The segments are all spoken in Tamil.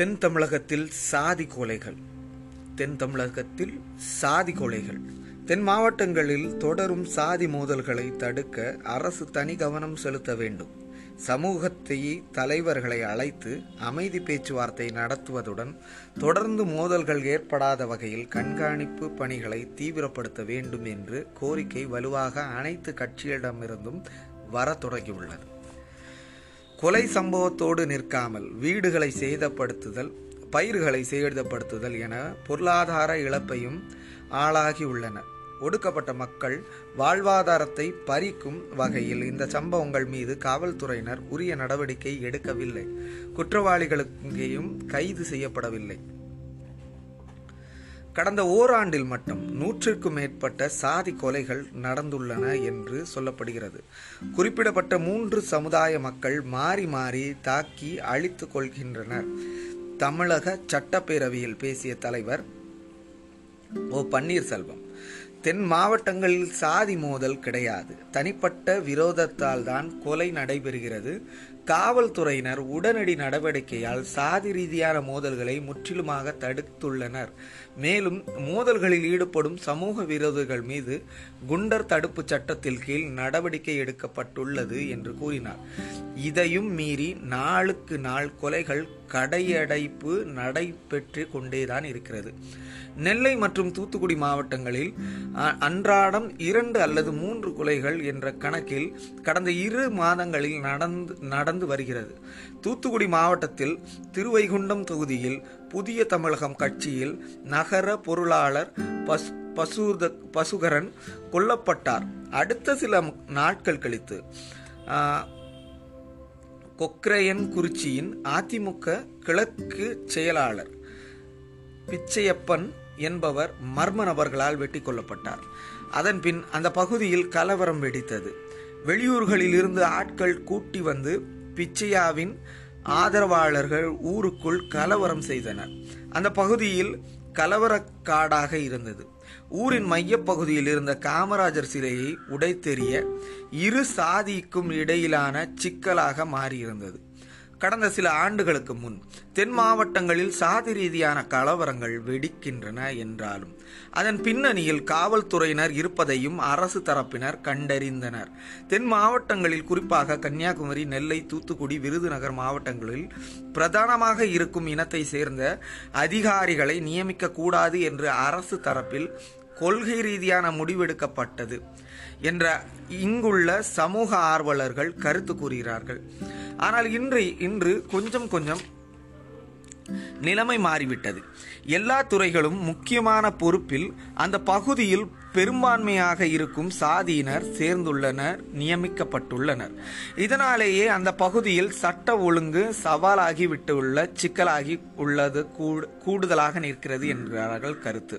தென் தமிழகத்தில் சாதி கொலைகள். தென் தமிழகத்தில் சாதி கொலைகள். தென் மாவட்டங்களில் தொடரும் சாதி மோதல்களை தடுக்க அரசு தனி கவனம் செலுத்த வேண்டும். சமூகத்தை தலைவர்களை அழைத்து அமைதி பேச்சுவார்த்தை நடத்துவதுடன் தொடர்ந்து மோதல்கள் ஏற்படாத வகையில் கண்காணிப்பு பணிகளை தீவிரப்படுத்த வேண்டும் என்று கோரிக்கை வலுவாக அனைத்து கட்சிகளிடமிருந்தும் வர தொடங்கியுள்ளது. கொலை சம்பவத்தோடு நிற்காமல் வீடுகளை சேதப்படுத்துதல் பயிர்களை சேதப்படுத்துதல் என பொருளாதார இழப்பையும் ஆளாகியுள்ளன ஒடுக்கப்பட்ட மக்கள் வாழ்வாதாரத்தை பறிக்கும் வகையில் இந்த சம்பவங்கள் மீது காவல்துறையினர் உரிய நடவடிக்கை எடுக்கவில்லை. குற்றவாளிகளுக்கையும் கைது செய்யப்படவில்லை. கடந்த ஓராண்டில் மட்டும் நூற்றிற்கும் மேற்பட்ட சாதி கொலைகள் நடந்துள்ளன என்று சொல்லப்படுகிறது. குறிப்பிடப்பட்ட மூன்று சமுதாய மக்கள் மாறி மாறி தாக்கி அழித்து கொள்கின்றனர். தமிழக சட்டப்பேரவையில் பேசிய தலைவர் ஓ பன்னீர்செல்வம் தென் மாவட்டங்களில் சாதி மோதல் கிடையாது. தனிப்பட்ட விரோதத்தால் தான் கொலை நடைபெறுகிறது. காவல்துறையினர் உடனடி நடவடிக்கையால் சாதி ரீதியான மோதல்களை முற்றிலுமாக தடுத்துள்ளனர். மேலும் மோதல்களில் ஈடுபடும் சமூக விரோதிகள் மீது குண்டர் தடுப்பு சட்டத்தில் கீழ் நடவடிக்கை எடுக்கப்பட்டுள்ளது என்று கூறினார். இதையும் மீறி நாளுக்கு நாள் கொலைகள் கடையடைப்பு நடைபெற்று கொண்டேதான் இருக்கிறது. நெல்லை மற்றும் தூத்துக்குடி மாவட்டங்களில் அன்றாடம் இரண்டு அல்லது மூன்று கொலைகள் என்ற கணக்கில் கடந்த இரு மாதங்களில் நடந்து நடந்து வருகிறது. தூத்துக்குடி மாவட்டத்தில் திருவைகுண்டம் தொகுதியில் புதிய தமிழகம் கட்சியில் நகர பொருளாளர் பசு பசுத பசுகரன் கொல்லப்பட்டார். அடுத்த சில நாட்கள் கழித்து கொக்ரையன் குறிச்சியின் அதிமுக கிழக்கு செயலாளர் பிச்சையப்பன் என்பவர் மர்ம நபர்களால் வெட்டி கொல்லப்பட்டார். அதன் பின் அந்த பகுதியில் கலவரம் வெடித்தது. வெளியூர்களில் இருந்து ஆட்கள் கூட்டி வந்து பிச்சையாவின் ஆதரவாளர்கள் ஊருக்குள் கலவரம் செய்தனர். அந்த பகுதியில் கலவரக்காடாக இருந்தது. ஊரின் மையப்பகுதியில் இருந்த காமராஜர் சிலையை உடைத்தெறிய இரு சாதிக்கும் இடையிலான சிக்கலாக மாறியிருந்தது. கடந்த சில ஆண்டுகளுக்கு முன் தென் மாவட்டங்களில் சாதி ரீதியான கலவரங்கள் வெடிக்கின்றன என்றாலும் அதன் பின்னணியில் காவல்துறையினர் இருப்பதையும் அரசு தரப்பினர் கண்டறிந்தனர். தென் மாவட்டங்களில் குறிப்பாக கன்னியாகுமரி நெல்லை தூத்துக்குடி விருதுநகர் மாவட்டங்களில் பிரதானமாக இருக்கும் இனத்தை சேர்ந்த அதிகாரிகளை நியமிக்க கூடாது என்று அரசு தரப்பில் கொள்கை ரீதியான முடிவெடுக்கப்பட்டது என்ற இங்குள்ள சமூக ஆர்வலர்கள் கருத்து கூறுகிறார்கள். ஆனால் இன்று இன்று கொஞ்சம் கொஞ்சம் நிலைமை மாறிவிட்டது. எல்லா துறைகளும் முக்கியமான பொறுப்பில் அந்த பகுதியில் பெரும்பான்மையாக இருக்கும் சாதியினர் சேர்ந்துள்ளனர் நியமிக்கப்பட்டுள்ளனர். இதனாலேயே அந்த பகுதியில் சட்ட ஒழுங்கு சவாலாகி விட்டுள்ள சிக்கலாகி உள்ளது கூடுதலாக நிற்கிறது என்கிறார்கள் கருத்து.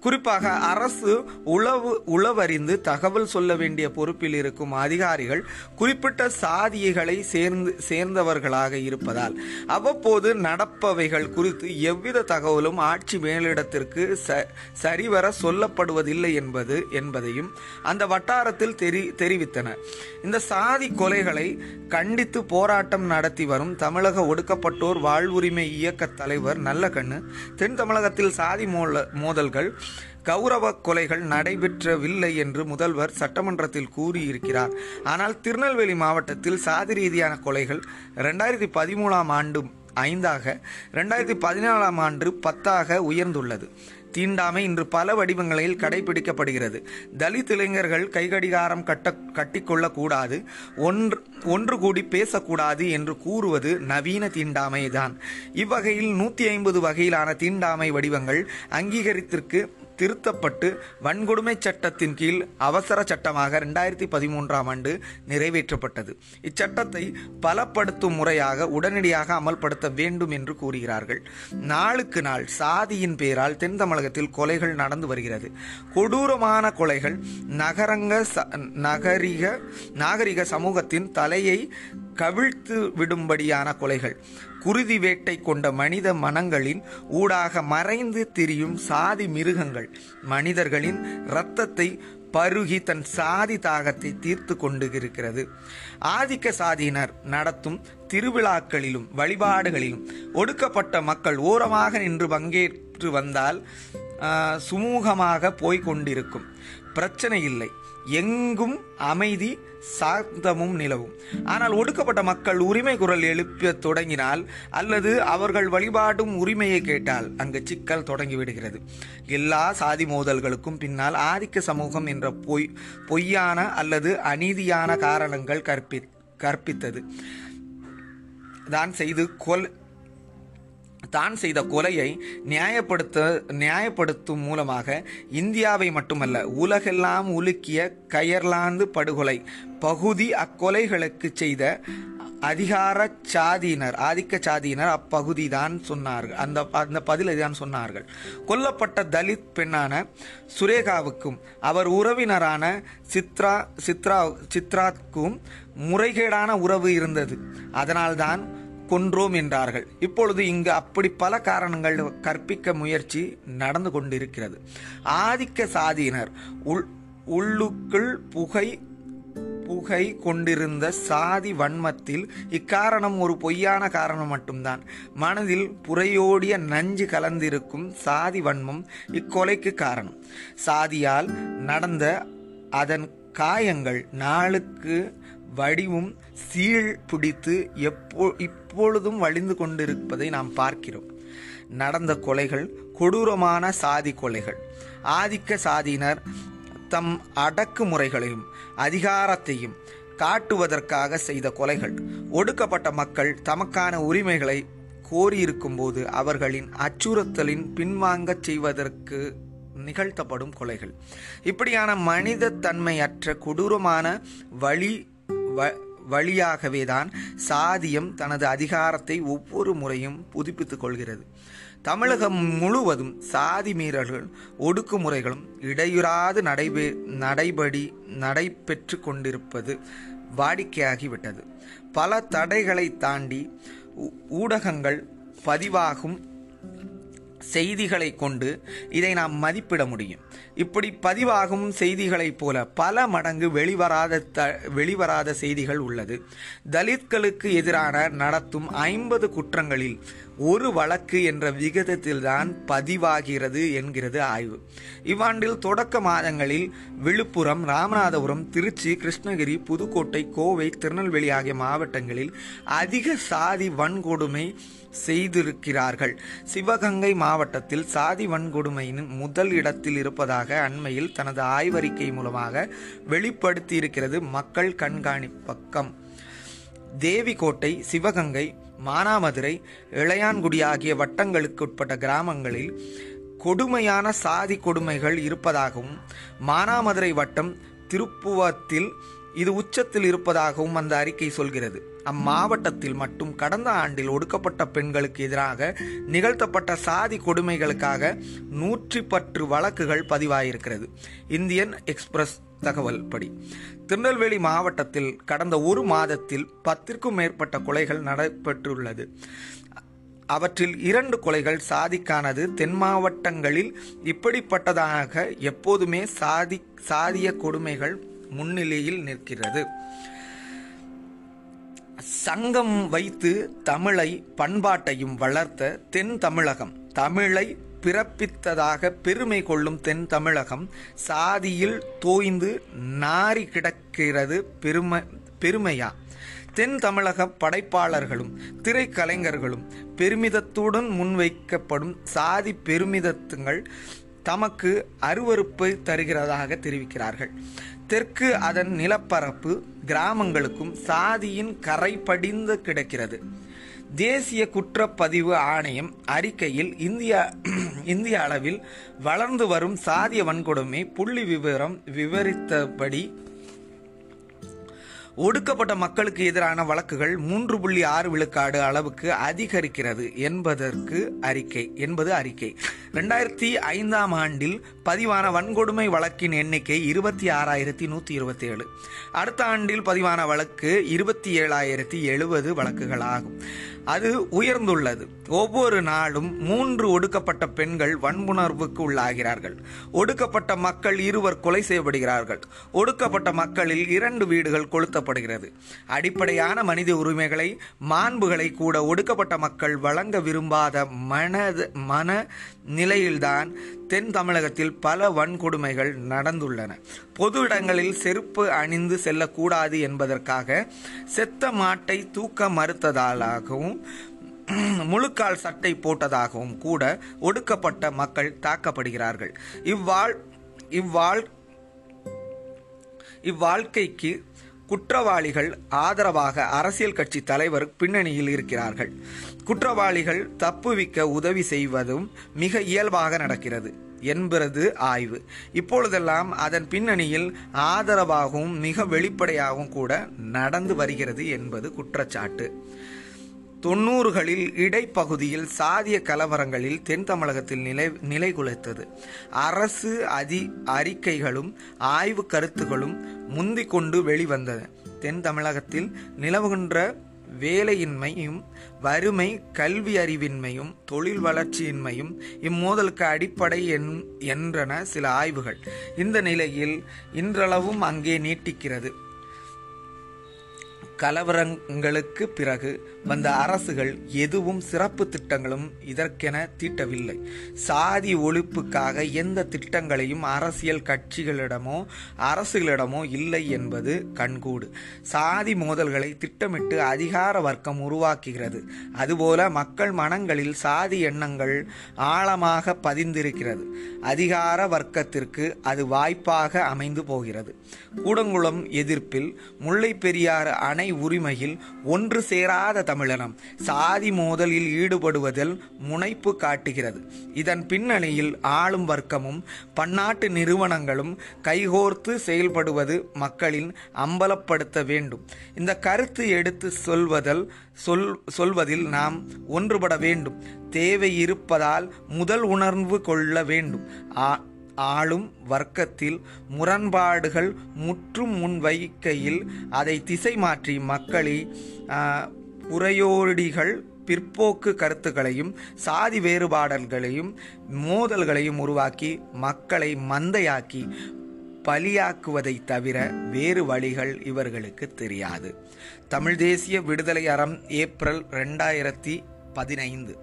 குறிப்பாக அரசு உளவு உளவறிந்து தகவல் சொல்ல வேண்டிய பொறுப்பில் இருக்கும் அதிகாரிகள் குறிப்பிட்ட சாதிகளை சேர்ந்து சேர்ந்தவர்களாக இருப்பதால் அவ்வப்போது நடப்பவைகள் குறித்து எவ்வித தகவலும் ஆட்சி மேலிடத்திற்கு சரிவர சொல்லப்படுவதில்லை என்பது என்பதையும் அந்த வட்டாரத்தில் தெரி தெரிவித்தனர் இந்த சாதி கொலைகளை கண்டித்து போராட்டம் நடத்தி வரும் தமிழக ஒடுக்கப்பட்டோர் வாழ்வுரிமை இயக்க தலைவர் நல்லகண்ணு தென் தமிழகத்தில் சாதி மோதல்கள் கௌரவ கொலைகள் நடைபெற்றவில்லை என்று முதல்வர் சட்டமன்றத்தில் கூறியிருக்கிறார். ஆனால் திருநெல்வேலி மாவட்டத்தில் சாதி ரீதியான கொலைகள் ரெண்டாயிரத்தி பதிமூணாம் ஆண்டு ஐந்தாக ரெண்டாயிரத்தி பதினாலாம் ஆண்டு பத்தாக உயர்ந்துள்ளது. தீண்டாமை இன்று பல வடிவங்களில் கடைபிடிக்கப்படுகிறது. தலித் இளைஞர்கள் கைகடிகாரம் கட்ட கட்டிக்கொள்ளக்கூடாது. ஒன்று ஒன்று கூடி பேசக்கூடாது என்று கூறுவது நவீன தீண்டாமை தான் இவ்வகையில் நூற்றி ஐம்பது வகையிலான தீண்டாமை வடிவங்கள் அங்கீகரித்திற்கு திருத்தப்பட்டு வன்கொடுமை சட்டத்தின் கீழ் அவசர சட்டமாக ரெண்டாயிரத்தி பதிமூன்றாம் ஆண்டு நிறைவேற்றப்பட்டது. இச்சட்டத்தை பலப்படுத்தும் முறையாக உடனடியாக அமல்படுத்த வேண்டும் என்று கூறுகிறார்கள். நாளுக்கு நாள் சாதியின் பெயரால் தென் தமிழகத்தில் கொலைகள் நடந்து வருகிறது. கொடூரமான கொலைகள் நகரங்க நகரிக நாகரிக சமூகத்தின் தலையை கவிழ்த்து விடும்படியான கொலைகள். குருதி வேட்டை கொண்ட மனித மனங்களின் ஊடாக மறைந்து திரியும் சாதி மிருகங்கள். மனிதர்களின் இரத்தத்தை பருகி தன் சாதி தாகத்தை தீர்த்து கொண்டு இருக்கிறது ஆதிக்க சாதியினர் நடத்தும் திருவிழாக்களிலும் வழிபாடுகளிலும் ஒடுக்கப்பட்ட மக்கள் ஓரமாக நின்று பங்கேற்று வந்தால் சுமூகமாக போய்க் கொண்டிருக்கும் பிரச்சனை இல்லை. எங்கும் அமைதி சாந்தமும் நிலவும். ஆனால் ஒடுக்கப்பட்ட மக்கள் உரிமை குரல் எழுப்ப தொடங்கினால் அல்லது அவர்கள் வழிபாடும் உரிமையை கேட்டால் அங்கு சிக்கல் தொடங்கிவிடுகிறது. எல்லா சாதி மோதல்களுக்கும் பின்னால் ஆதிக்க சமூகம் என்ற பொய் பொய்யான அல்லது அநீதியான காரணங்கள் கற்பி கற்பித்தது. தான் செய்து கொல் தான் செய்த கொலையை நியாயப்படுத்த நியாயப்படுத்தும் மூலமாக இந்தியாவை மட்டுமல்ல உலகெல்லாம் உலுக்கிய கயர்லாந்து படுகொலை பகுதி அக்கொலைகளுக்கு செய்த அதிகார சாதியினர் ஆதிக்க சாதியினர் அப்பகுதி தான் சொன்னார்கள் அந்த அந்த பதிலை தான் சொன்னார்கள். கொல்லப்பட்ட தலித் பெண்ணான சுரேகாவுக்கும் அவர் உறவினரான சித்ரா சித்ரா சித்ராக்கும் முறைகேடான உறவு இருந்தது. அதனால்தான் கொன்றோம் என்றார்கள். இப்பொழுது இங்கு அப்படி பல காரணங்கள் கற்பிக்க முயற்சி நடந்து கொண்டிருக்கிறது. ஆதிக்க சாதியினர் உள் உள்ளுக்குள் புகை புகை கொண்டிருந்த சாதி வன்மத்தில் இக்காரணம் ஒரு பொய்யான காரணம் மட்டும்தான். மனதில் புறையோடிய நஞ்சு கலந்திருக்கும் சாதி வன்மம் இக்கொலைக்கு காரணம். சாதியால் நடந்த அதன் காயங்கள் நாளுக்கு வடிவும் சீழ் பிடித்து எப்போ இப்பொழுதும் வழிந்து கொண்டிருப்பதை நாம் பார்க்கிறோம். நடந்த கொலைகள் கொடூரமான சாதி கொலைகள். ஆதிக்க சாதியினர் தம் அடக்குமுறைகளையும் அதிகாரத்தையும் காட்டுவதற்காக செய்த கொலைகள். ஒடுக்கப்பட்ட மக்கள் தமக்கான உரிமைகளை கோரியிருக்கும் போது அவர்களின் அச்சுறுத்தலின் பின்வாங்கச் செய்வதற்கு நிகழ்த்தப்படும் கொலைகள். இப்படியான மனித தன்மையற்ற கொடூரமான வழி வ- வழியாகவே தான் சாதியம் தனது அதிகாரத்தை ஒவ்வொரு முறையும் புதுப்பித்துக் கொள்கிறது. தமிழகம் முழுவதும் சாதி மீறல்கள் ஒடுக்குமுறைகளும் இடையுறாது நடைபெ நடைபடி நடைபெற்று கொண்டிருப்பது வாடிக்கையாகிவிட்டது. பல தடைகளை தாண்டி ஊ- ஊடகங்கள் பதிவாகும் செய்திகளை கொண்டு இதை நாம் மதிப்பிட முடியும். இப்படி பதிவாகும் செய்திகளைப் போல பல மடங்கு வெளிவராத த வெளிவராத செய்திகள் உள்ளது. தலித்களுக்கு எதிரான நடத்தும் ஐம்பது குற்றங்களில் ஒரு வழக்கு என்ற விகிதத்தில்தான் பதிவாகிறது என்கிறது ஆய்வு. இவ்வாண்டில் தொடக்க மாதங்களில் விழுப்புரம் ராமநாதபுரம் திருச்சி கிருஷ்ணகிரி புதுக்கோட்டை கோவை திருநெல்வேலி ஆகிய மாவட்டங்களில் அதிக சாதி வன்கொடுமை செய்திருக்கிறார்கள். சிவகங்கை மாவட்டத்தில் சாதி வன்கொடுமையின் முதல் இடத்தில் இருப்பதாக அண்மையில் தனது ஆய்வறிக்கை மூலமாக வெளிப்படுத்தியிருக்கிறது மக்கள் கண்காணிப்பக்கம் தேவிக்கோட்டை சிவகங்கை மானாமதுரை இளையான்குடி ஆகிய வட்டங்களுக்கு உட்பட்ட கிராமங்களில் கொடுமையான சாதி கொடுமைகள் இருப்பதாகவும் மானாமதுரை வட்டம் திருப்புவத்தில் இது உச்சத்தில் இருப்பதாகவும் அந்த அறிக்கை சொல்கிறது. அம்மாவட்டத்தில் மட்டும் கடந்த ஆண்டில் ஒடுக்கப்பட்ட பெண்களுக்கு எதிராக நிகழ்த்தப்பட்ட சாதி கொடுமைகளுக்காக நூற்றி பத்து வழக்குகள் பதிவாயிருக்கிறது. இந்தியன் எக்ஸ்பிரஸ் தகவல் படி திருநெல்வேலி மாவட்டத்தில் கடந்த ஒரு மாதத்தில் பத்திற்கும் மேற்பட்ட கொலைகள் நடைபெற்றுள்ளது. அவற்றில் இரண்டு கொலைகள் சாதிக்கானது. தென் மாவட்டங்களில் இப்படிப்பட்டதாக எப்போதுமே சாதி சாதிய கொடுமைகள் முன்னிலையில் நிற்கிறது. சங்கம் வைத்து தமிழை பண்பாட்டையும் வளர்த்த தென் தமிழகம். தமிழை பிறப்பித்ததாக பெருமை கொள்ளும் தென் தமிழகம் சாதியில் தோய்ந்து நாரி கிடக்கிறது பெருமை பெருமையா? தென் தமிழக படைப்பாளர்களும் திரைக்கலைஞர்களும் பெருமிதத்துடன் முன்வைக்கப்படும் சாதி பெருமிதத்துங்கள் தமக்கு அருவருப்பை தருகிறதாக தெரிவிக்கிறார்கள். தெற்கு அதன் நிலப்பரப்பு கிராமங்களுக்கும் சாதியின் கரை படிந்து கிடக்கிறது. தேசிய குற்றப்பதிவு ஆணையம் அறிக்கையில் இந்தியா இந்திய அளவில் வளர்ந்து வரும் சாதிய வன்கொடுமை புள்ளி விவரம் விவரித்தபடி ஒடுக்கப்பட்ட மக்களுக்கு எதிரான வழக்குகள் மூன்று புள்ளி ஆறு விழுக்காடு அளவுக்கு அதிகரிக்கிறது என்பதற்கு அறிக்கை என்பது அறிக்கை. ரெண்டாயிரத்தி ஐந்தாம் ஆண்டில் பதிவான வன்கொடுமை வழக்கின் எண்ணிக்கை இருபத்தி ஆறாயிரத்தி நூற்றி இருபத்தி ஏழு அடுத்த ஆண்டில் பதிவான வழக்கு இருபத்தி ஏழாயிரத்தி எழுபது வழக்குகள் ஆகும் அது உயர்ந்துள்ளது. ஒவ்வொரு நாளும் மூன்று ஒடுக்கப்பட்ட பெண்கள் வன்புணர்வுக்கு உள்ளாகிறார்கள். ஒடுக்கப்பட்ட மக்கள் இருவர் கொலை செய்யப்படுகிறார்கள். ஒடுக்கப்பட்ட மக்களில் இரண்டு வீடுகள் கொளுத்தப்படுகிறது. அடிப்படையான மனித உரிமைகளை மாண்புகளை கூட ஒடுக்கப்பட்ட மக்கள் வழங்க விரும்பாத மனது மன நிலையில்தான் தென் தமிழகத்தில் பல வன்கொடுமைகள் நடந்துள்ளன. பொது இடங்களில் செருப்பு அணிந்து செல்லக்கூடாது என்பதற்காக செத்த மாட்டை தூக்க மறுத்ததாலாகவும் முழுக்கால் சட்டை போட்டதாகவும் கூட ஒடுக்கப்பட்ட மக்கள் தாக்கப்படுகிறார்கள். இவ்வாழ் இவ்வாழ் இவ்வாழ்க்கைக்கு குற்றவாளிகள் ஆதரவாக அரசியல் கட்சி தலைவர் பின்னணியில் இருக்கிறார்கள். குற்றவாளிகள் தப்புவிக்க உதவி செய்வதும் மிக இயல்பாக நடக்கிறது. என்பது ஆய்வு. இப்பொழுதெல்லாம் அதன் பின்னணியில் ஆதரவாகவும் மிக வெளிப்படையாகவும் கூட நடந்து வருகிறது என்பது குற்றச்சாட்டு. தொண்ணூறுகளில் இடைப்பகுதியில் சாதிய கலவரங்களில் தென் தமிழகத்தில் நிலை நிலைகுலைத்தது. அரசு அதி அறிக்கைகளும் ஆய்வு கருத்துகளும் முந்திக் கொண்டு வெளிவந்தன. தென் தமிழகத்தில் நிலவுகின்ற வேலையின்மையும் வறுமை கல்வி அறிவின்மையும் தொழில் வளர்ச்சியின்மையும் இம்மோதலுக்கு அடிப்படை என் என்றன சில ஆய்வுகள். இந்த நிலையில் இன்றளவும் அங்கே நீட்டிக்கிறது. கலவரங்களுக்கு பிறகு வந்த அரசுகள் எதுவும் சிறப்பு திட்டங்களும் இதற்கென தீட்டவில்லை. சாதி ஒழிப்புக்காக எந்த திட்டங்களையும் அரசியல் கட்சிகளிடமோ அரசுகளிடமோ இல்லை என்பது கண்கூடு. சாதி மோதல்களை திட்டமிட்டு அதிகார வர்க்கம் உருவாக்குகிறது. அதுபோல மக்கள் மனங்களில் சாதி எண்ணங்கள் ஆழமாக பதிந்திருக்கிறது. அதிகார வர்க்கத்திற்கு அது வாய்ப்பாக அமைந்து போகிறது. கூடங்குளம் எதிர்ப்பில் முல்லை பெரியாறு அணை உரிமையில் ஒன்று சேராத தமிழனம் சாதி மோதலில் ஈடுபடுவதில் முனைப்பு காட்டுகிறது. இதன் பின்னணியில் ஆளும் வர்க்கமும் பன்னாட்டு நிறுவனங்களும் கைகோர்த்து செயல்படுவது மக்களின் அம்பலப்படுத்த வேண்டும். இந்த கருத்து எடுத்து சொல்வதில் சொல் சொல்வதில் நாம் ஒன்றுபட வேண்டும். தேவை இருப்பதால் முதல் உணர்வு கொள்ள வேண்டும். ஆளும் வர்க்கத்தில் முரண்பாடுகள் முற்றும் முன்வைக்கையில் அதை திசை மாற்றி மக்களை புறையோடிகள் பிற்போக்கு கருத்துக்களையும் சாதி வேறுபாடல்களையும் மோதல்களையும் உருவாக்கி மக்களை மந்தையாக்கி பலியாக்குவதை தவிர வேறு வழிகள் இவர்களுக்கு தெரியாது. தமிழ் தேசிய விடுதலை அறம் ஏப்ரல் ரெண்டாயிரத்தி பதினைந்து.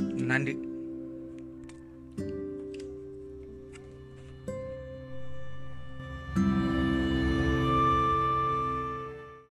நன்றி.